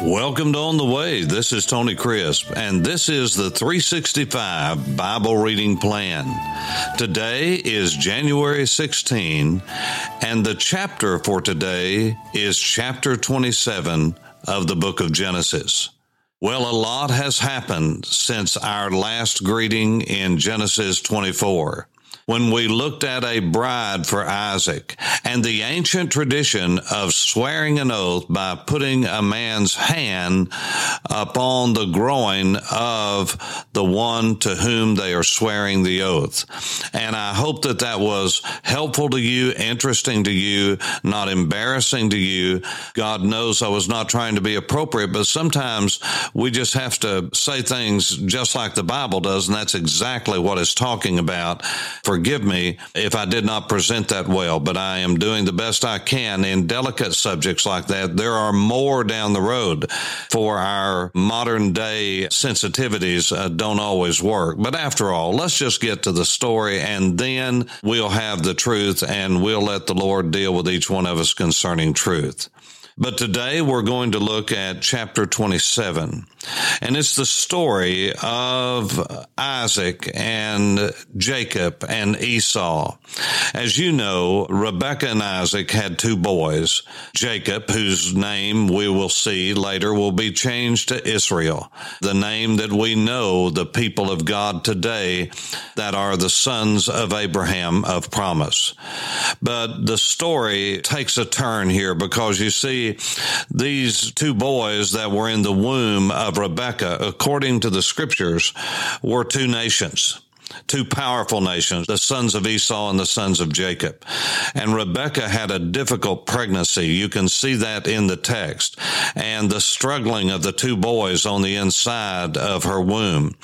Welcome to On the Way. This is Tony Crisp, and this is the 365 Bible Reading Plan. Today is January 16, and the chapter for today is chapter 27 of the book of Genesis. Well, a lot has happened since our last greeting in Genesis 24 when we looked at a bride for Isaac and the ancient tradition of swearing an oath by putting a man's hand upon the groin of the one to whom they are swearing the oath. And I hope that that was helpful to you, interesting to you, not embarrassing to you. God knows I was not trying to be appropriate, but sometimes we just have to say things just like the Bible does. And that's exactly what it's talking about. For forgive me if I did not present that well, but I am doing the best I can in delicate subjects like that. There are more down the road for our modern day sensitivities uh, don't always work. But after all, let's just get to the story and then we'll have the truth and we'll let the Lord deal with each one of us concerning truth. But today we're going to look at chapter 27. And it's the story of Isaac and Jacob and Esau. As you know, Rebekah and Isaac had two boys. Jacob, whose name we will see later will be changed to Israel, the name that we know the people of God today that are the sons of Abraham of promise. But the story takes a turn here because you see, these two boys that were in the womb of Rebekah, according to the scriptures, were two nations two powerful nations, the sons of Esau and the sons of Jacob. And Rebekah had a difficult pregnancy. You can see that in the text and the struggling of the two boys on the inside of her womb.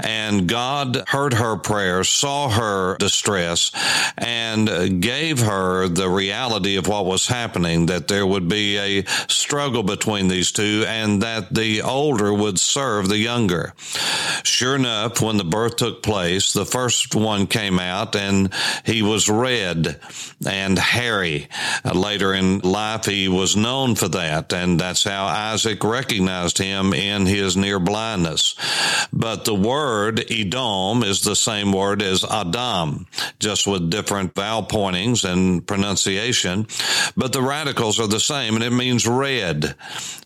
And God heard her prayer, saw her distress, and gave her the reality of what was happening, that there would be a struggle between these two and that the older would serve the younger. Sure enough, when the birth took place, the first one came out and he was red and hairy. Later in life, he was known for that. And that's how Isaac recognized him in his near blindness. But the word Edom is the same word as Adam, just with different vowel pointings and pronunciation. But the radicals are the same and it means red.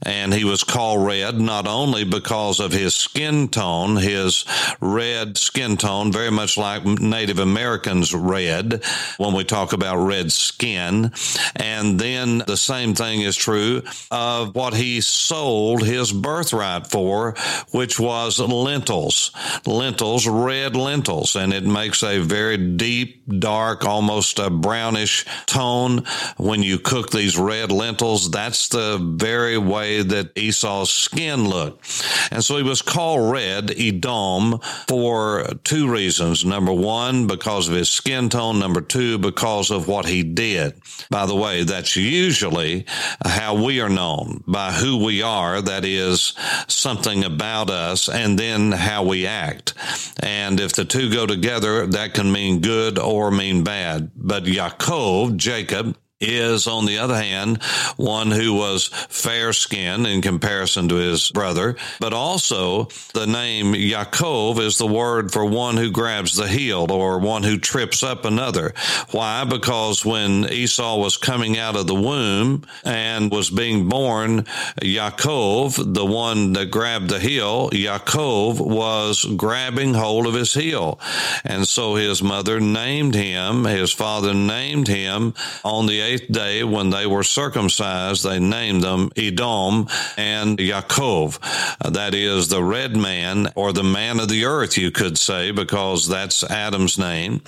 And he was called red not only because of his skin tone, his red skin tone, very much like Native Americans red when we talk about red skin. And then the same thing is true of what he sold his birthright for, which was lentils, lentils, red lentils. And it makes a very deep, dark, almost a brownish tone when you cook these red lentils. That's the very way that Esau's skin looked. And so he was called red, Edom, for two reasons. Number one, because of his skin tone. Number two, because of what he did. By the way, that's usually how we are known by who we are. That is something about us and then how we act. And if the two go together, that can mean good or mean bad. But Yaakov, Jacob, is, on the other hand, one who was fair skinned in comparison to his brother, but also the name Yaakov is the word for one who grabs the heel or one who trips up another. Why? Because when Esau was coming out of the womb and was being born, Yaakov, the one that grabbed the heel, Yaakov was grabbing hold of his heel. And so his mother named him, his father named him on the eighth day when they were circumcised, they named them Edom and Yaakov. Uh, that is the red man or the man of the earth, you could say, because that's Adam's name.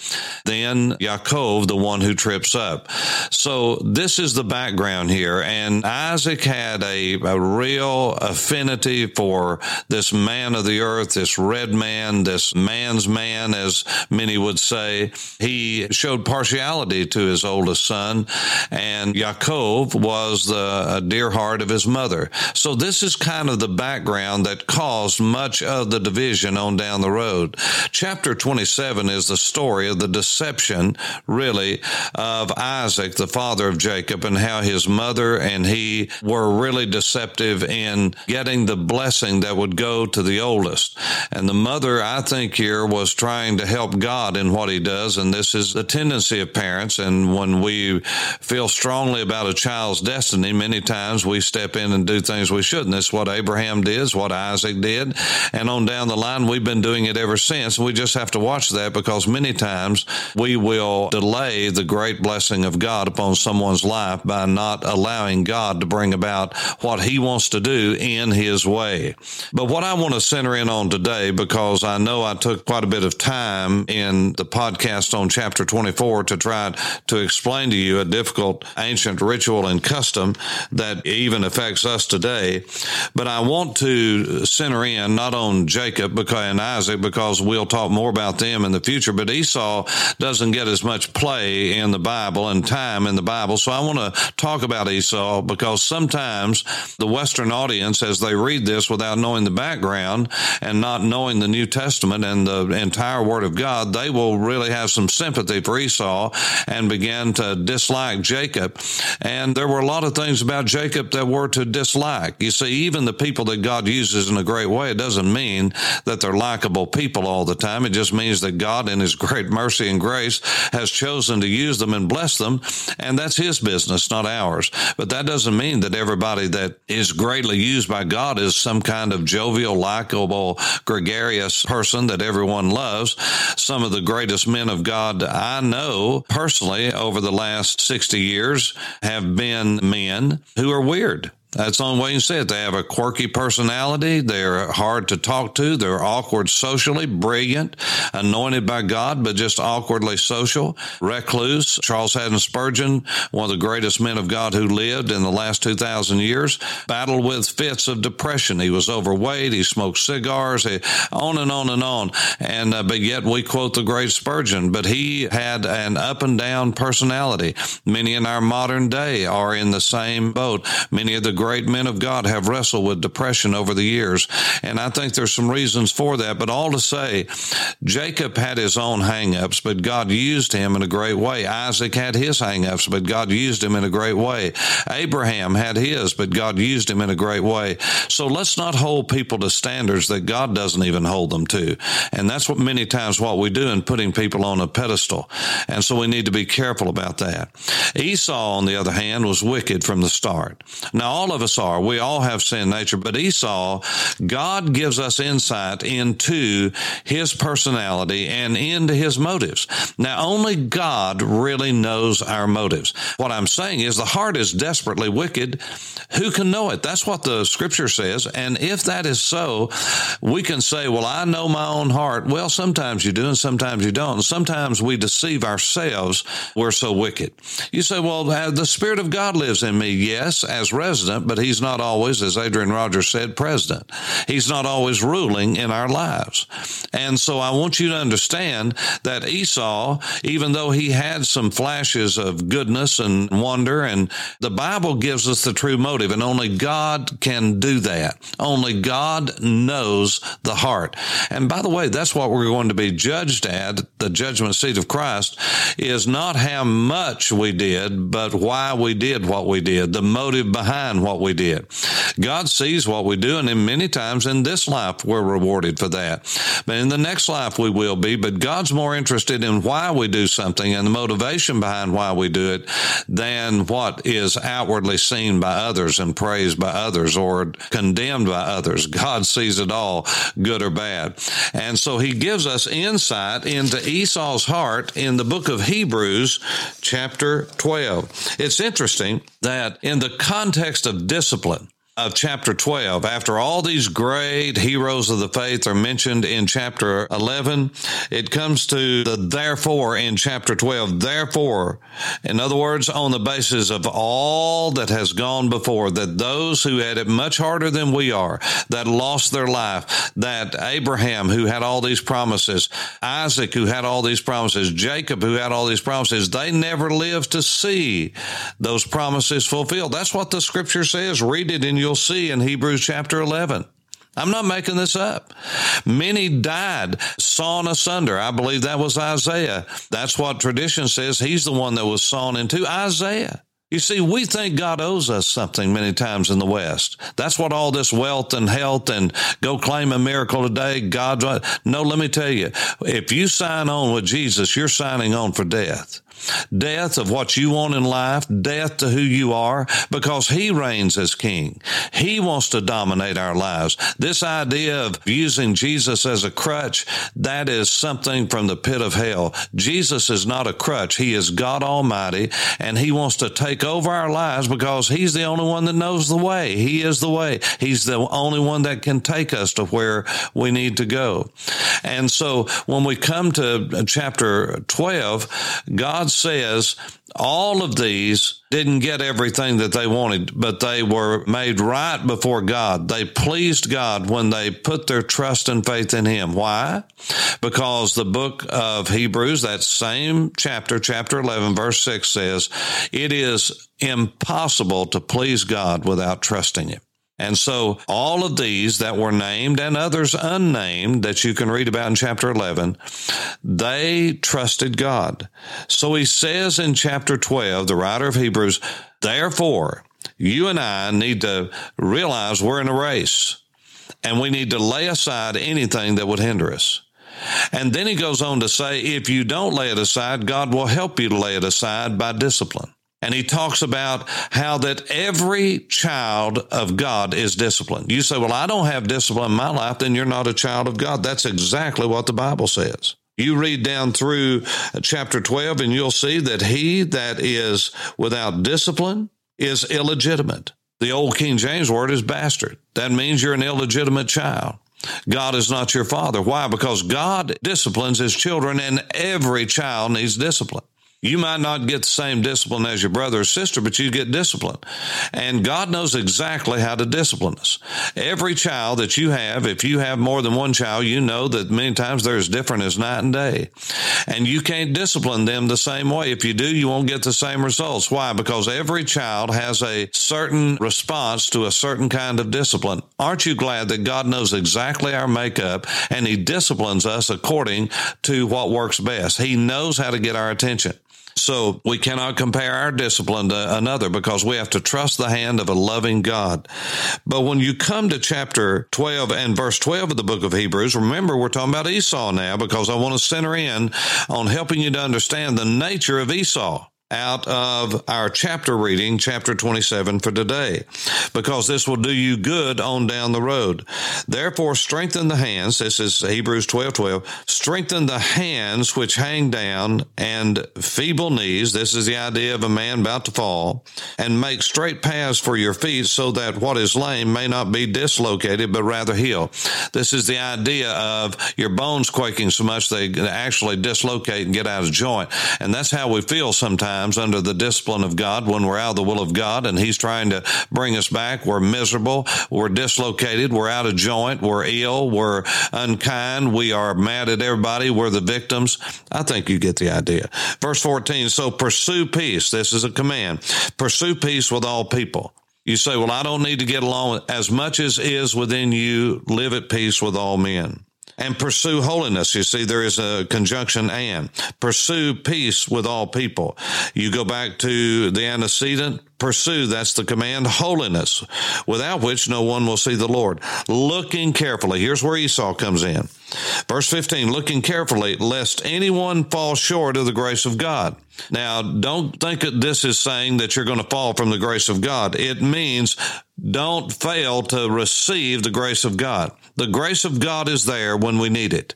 Then Yaakov, the one who trips up. So this is the background here. And Isaac had a, a real affinity for this man of the earth, this red man, this man's man, as many would say. He showed partiality to his oldest son and Yaakov was the dear heart of his mother. So this is kind of the background that caused much of the division on down the road. Chapter 27 is the story of the deception, really, of Isaac, the father of Jacob, and how his mother and he were really deceptive in getting the blessing that would go to the oldest. And the mother, I think, here was trying to help God in what he does. And this is the tendency of parents. And when we feel strongly about a child's destiny, many times we step in and do things we shouldn't. This is what Abraham did, it's what Isaac did. And on down the line, we've been doing it ever since. We just have to watch that because many times we will delay the great blessing of God upon someone's life by not allowing God to bring about what he wants to do in his way. But what I want to center in on today, because I know I took quite a bit of time in the podcast on chapter 24 to try to explain to you a difficult ancient ritual and custom that even affects us today. But I want to center in not on Jacob and Isaac because we'll talk more about them in the future, but Esau doesn't get as much play in the Bible and time in the Bible. So I want to talk about Esau because sometimes the Western audience, as they read this without knowing the background and not knowing the New Testament and the entire Word of God, they will really have some sympathy for Esau and begin to dislike Jacob. And there were a lot of things about Jacob that were to dislike. You see, even the people that God uses in a great way, it doesn't mean that they're likable people all the time. It just means that God, in His great mercy and grace, has chosen to use them and bless them. And that's His business, not ours. But that doesn't mean that everybody that is greatly used by God is some kind of jovial, likable, gregarious person that everyone loves. Some of the greatest men of God I know personally over the last 60 years have been men who are weird. That's the only way you say it. They have a quirky personality. They're hard to talk to. They're awkward socially, brilliant, anointed by God, but just awkwardly social. Recluse, Charles Haddon Spurgeon, one of the greatest men of God who lived in the last 2,000 years, battled with fits of depression. He was overweight. He smoked cigars, he, on and on and on. And, uh, but yet we quote the great Spurgeon, but he had an up and down personality. Many in our modern day are in the same boat. Many of the great men of God have wrestled with depression over the years. And I think there's some reasons for that. But all to say, Jacob had his own hangups, but God used him in a great way. Isaac had his hangups, but God used him in a great way. Abraham had his, but God used him in a great way. So let's not hold people to standards that God doesn't even hold them to. And that's what many times what we do in putting people on a pedestal. And so we need to be careful about that. Esau, on the other hand, was wicked from the start. Now, all of us are. We all have sin nature, but Esau, God gives us insight into his personality and into his motives. Now, only God really knows our motives. What I'm saying is the heart is desperately wicked. Who can know it? That's what the scripture says. And if that is so, we can say, well, I know my own heart. Well, sometimes you do and sometimes you don't. Sometimes we deceive ourselves. We're so wicked. You say, well, uh, the Spirit of God lives in me. Yes, as resident, but he's not always, as Adrian Rogers said, president. He's not always ruling in our lives. And so I want you to understand that Esau, even though he had some flashes of goodness and wonder, and the Bible gives us the true motive, and only God can do that. Only God knows the heart. And by the way, that's what we're going to be judged at, the judgment seat of Christ, is not how much we did, but why we did what we did, the motive behind what what we did. God sees what we do, and then many times in this life we're rewarded for that. But in the next life we will be. But God's more interested in why we do something and the motivation behind why we do it than what is outwardly seen by others and praised by others or condemned by others. God sees it all, good or bad. And so he gives us insight into Esau's heart in the book of Hebrews, chapter 12. It's interesting that in the context of discipline, of chapter 12, after all these great heroes of the faith are mentioned in chapter 11, it comes to the therefore in chapter 12. Therefore, in other words, on the basis of all that has gone before, that those who had it much harder than we are, that lost their life, that Abraham, who had all these promises, Isaac, who had all these promises, Jacob, who had all these promises, they never lived to see those promises fulfilled. That's what the scripture says. Read it in you'll see in Hebrews chapter 11. I'm not making this up. Many died, sawn asunder. I believe that was Isaiah. That's what tradition says. He's the one that was sawn into Isaiah. You see, we think God owes us something many times in the West. That's what all this wealth and health and go claim a miracle today. God, no, let me tell you, if you sign on with Jesus, you're signing on for death death of what you want in life, death to who you are, because He reigns as King. He wants to dominate our lives. This idea of using Jesus as a crutch, that is something from the pit of hell. Jesus is not a crutch. He is God Almighty, and He wants to take over our lives because He's the only one that knows the way. He is the way. He's the only one that can take us to where we need to go. And so when we come to chapter 12, God says all of these didn't get everything that they wanted, but they were made right before God. They pleased God when they put their trust and faith in Him. Why? Because the book of Hebrews, that same chapter, chapter 11, verse 6 says, it is impossible to please God without trusting Him. And so all of these that were named and others unnamed that you can read about in chapter 11, they trusted God. So he says in chapter 12, the writer of Hebrews, therefore, you and I need to realize we're in a race and we need to lay aside anything that would hinder us. And then he goes on to say, if you don't lay it aside, God will help you to lay it aside by discipline. And he talks about how that every child of God is disciplined. You say, well, I don't have discipline in my life, then you're not a child of God. That's exactly what the Bible says. You read down through uh, chapter 12 and you'll see that he that is without discipline is illegitimate. The old King James word is bastard. That means you're an illegitimate child. God is not your father. Why? Because God disciplines his children and every child needs discipline. You might not get the same discipline as your brother or sister, but you get discipline. And God knows exactly how to discipline us. Every child that you have, if you have more than one child, you know that many times they're as different as night and day. And you can't discipline them the same way. If you do, you won't get the same results. Why? Because every child has a certain response to a certain kind of discipline. Aren't you glad that God knows exactly our makeup and He disciplines us according to what works best? He knows how to get our attention. So we cannot compare our discipline to another because we have to trust the hand of a loving God. But when you come to chapter 12 and verse 12 of the book of Hebrews, remember we're talking about Esau now because I want to center in on helping you to understand the nature of Esau out of our chapter reading, chapter 27 for today, because this will do you good on down the road. Therefore, strengthen the hands. This is Hebrews 12 12. Strengthen the hands which hang down and feeble knees. This is the idea of a man about to fall and make straight paths for your feet so that what is lame may not be dislocated, but rather heal. This is the idea of your bones quaking so much they actually dislocate and get out of joint. And that's how we feel sometimes times under the discipline of God when we're out of the will of God and He's trying to bring us back. We're miserable. We're dislocated. We're out of joint. We're ill. We're unkind. We are mad at everybody. We're the victims. I think you get the idea. Verse 14. So pursue peace. This is a command. Pursue peace with all people. You say, well, I don't need to get along as much as is within you. Live at peace with all men and pursue holiness. You see, there is a conjunction and pursue peace with all people. You go back to the antecedent, pursue, that's the command, holiness, without which no one will see the Lord. Looking carefully. Here's where Esau comes in. Verse 15, looking carefully, lest anyone fall short of the grace of God. Now, don't think that this is saying that you're going to fall from the grace of God. It means don't fail to receive the grace of God. The grace of God is there when we need it.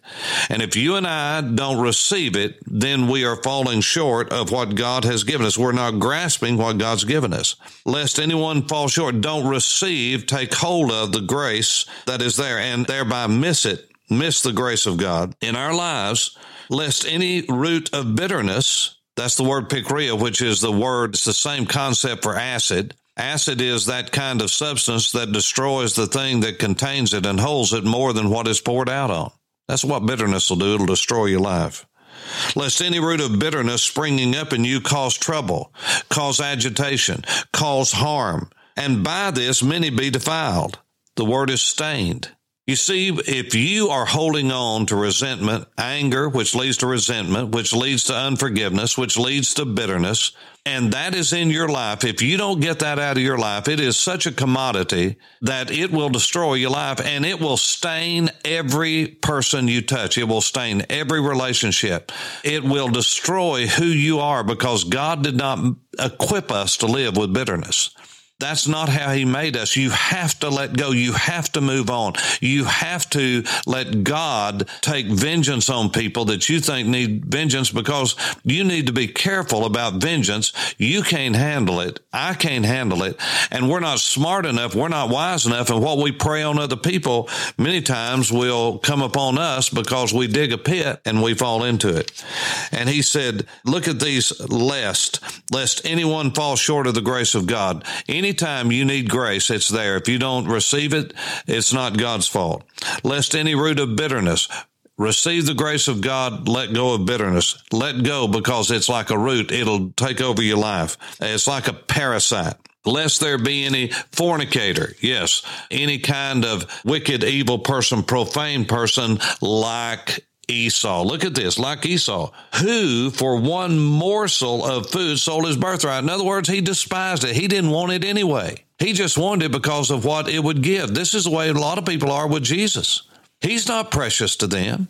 And if you and I don't receive it, then we are falling short of what God has given us. We're not grasping what God's given us. Lest anyone fall short. Don't receive, take hold of the grace that is there and thereby miss it, miss the grace of God in our lives, lest any root of bitterness, that's the word pikria, which is the word, it's the same concept for acid. Acid is that kind of substance that destroys the thing that contains it and holds it more than what is poured out on. That's what bitterness will do. It'll destroy your life lest any root of bitterness springing up in you cause trouble, cause agitation, cause harm, and by this many be defiled. The word is stained. You see, if you are holding on to resentment, anger, which leads to resentment, which leads to unforgiveness, which leads to bitterness, and that is in your life, if you don't get that out of your life, it is such a commodity that it will destroy your life and it will stain every person you touch. It will stain every relationship. It will destroy who you are because God did not equip us to live with bitterness. That's not how he made us. You have to let go. You have to move on. You have to let God take vengeance on people that you think need vengeance because you need to be careful about vengeance. You can't handle it. I can't handle it. And we're not smart enough. We're not wise enough. And what we pray on other people many times will come upon us because we dig a pit and we fall into it. And he said, look at these lest, lest anyone fall short of the grace of God. Any anytime you need grace, it's there. If you don't receive it, it's not God's fault. Lest any root of bitterness, receive the grace of God, let go of bitterness. Let go because it's like a root. It'll take over your life. It's like a parasite lest there be any fornicator. Yes, any kind of wicked, evil person, profane person like Esau. Look at this, like Esau, who for one morsel of food sold his birthright. In other words, he despised it. He didn't want it anyway. He just wanted it because of what it would give. This is the way a lot of people are with Jesus. He's not precious to them.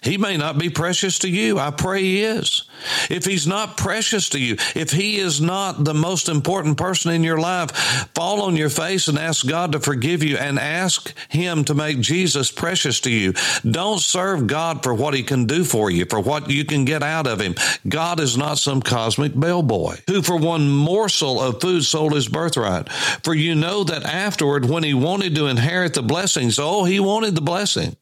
He may not be precious to you. I pray he is. If he's not precious to you, if he is not the most important person in your life, fall on your face and ask God to forgive you and ask him to make Jesus precious to you. Don't serve God for what he can do for you, for what you can get out of him. God is not some cosmic bellboy who for one morsel of food sold his birthright. For you know that afterward, when he wanted to inherit the blessings, oh, he wanted the blessing,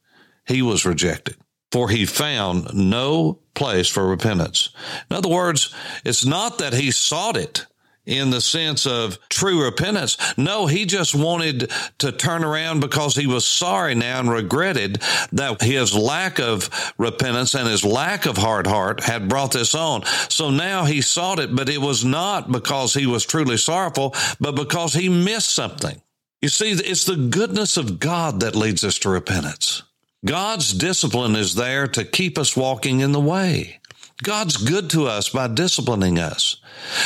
he was rejected for he found no place for repentance. In other words, it's not that he sought it in the sense of true repentance. No, he just wanted to turn around because he was sorry now and regretted that his lack of repentance and his lack of hard heart had brought this on. So now he sought it, but it was not because he was truly sorrowful, but because he missed something. You see, it's the goodness of God that leads us to repentance. God's discipline is there to keep us walking in the way. God's good to us by disciplining us.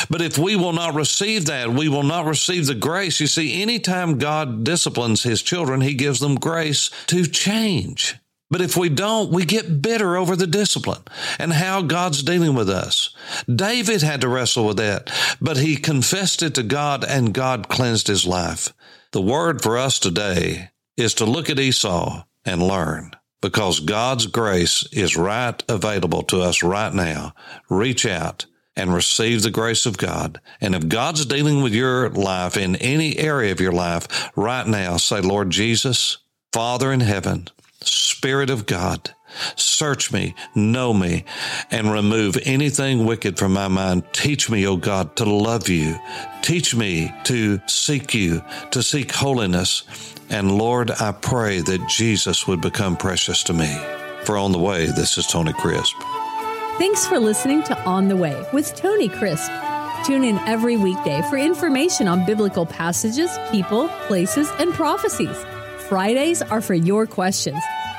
But if we will not receive that, we will not receive the grace. You see, anytime God disciplines his children, he gives them grace to change. But if we don't, we get bitter over the discipline and how God's dealing with us. David had to wrestle with that, but he confessed it to God and God cleansed his life. The word for us today is to look at Esau and learn because God's grace is right available to us right now. Reach out and receive the grace of God. And if God's dealing with your life in any area of your life right now, say, Lord Jesus, Father in heaven, Spirit of God, Search me, know me, and remove anything wicked from my mind. Teach me, O God, to love you. Teach me to seek you, to seek holiness, and Lord, I pray that Jesus would become precious to me. For On the Way, this is Tony Crisp. Thanks for listening to On the Way with Tony Crisp. Tune in every weekday for information on biblical passages, people, places, and prophecies. Fridays are for your questions.